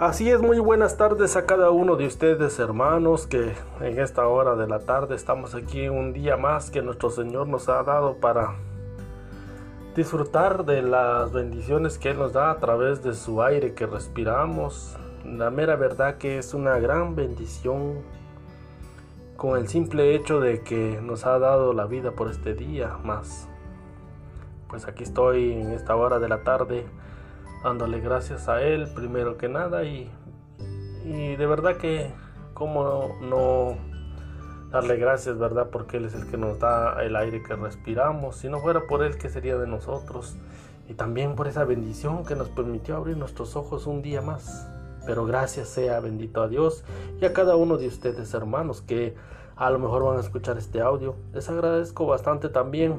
Así es, muy buenas tardes a cada uno de ustedes hermanos que en esta hora de la tarde estamos aquí un día más que nuestro Señor nos ha dado para disfrutar de las bendiciones que Él nos da a través de su aire que respiramos. La mera verdad que es una gran bendición con el simple hecho de que nos ha dado la vida por este día más. Pues aquí estoy en esta hora de la tarde dándole gracias a Él primero que nada y, y de verdad que como no, darle gracias, ¿verdad? Porque Él es el que nos da el aire que respiramos. Si no fuera por Él, ¿qué sería de nosotros? Y también por esa bendición que nos permitió abrir nuestros ojos un día más. Pero gracias sea bendito a Dios y a cada uno de ustedes hermanos que a lo mejor van a escuchar este audio. Les agradezco bastante también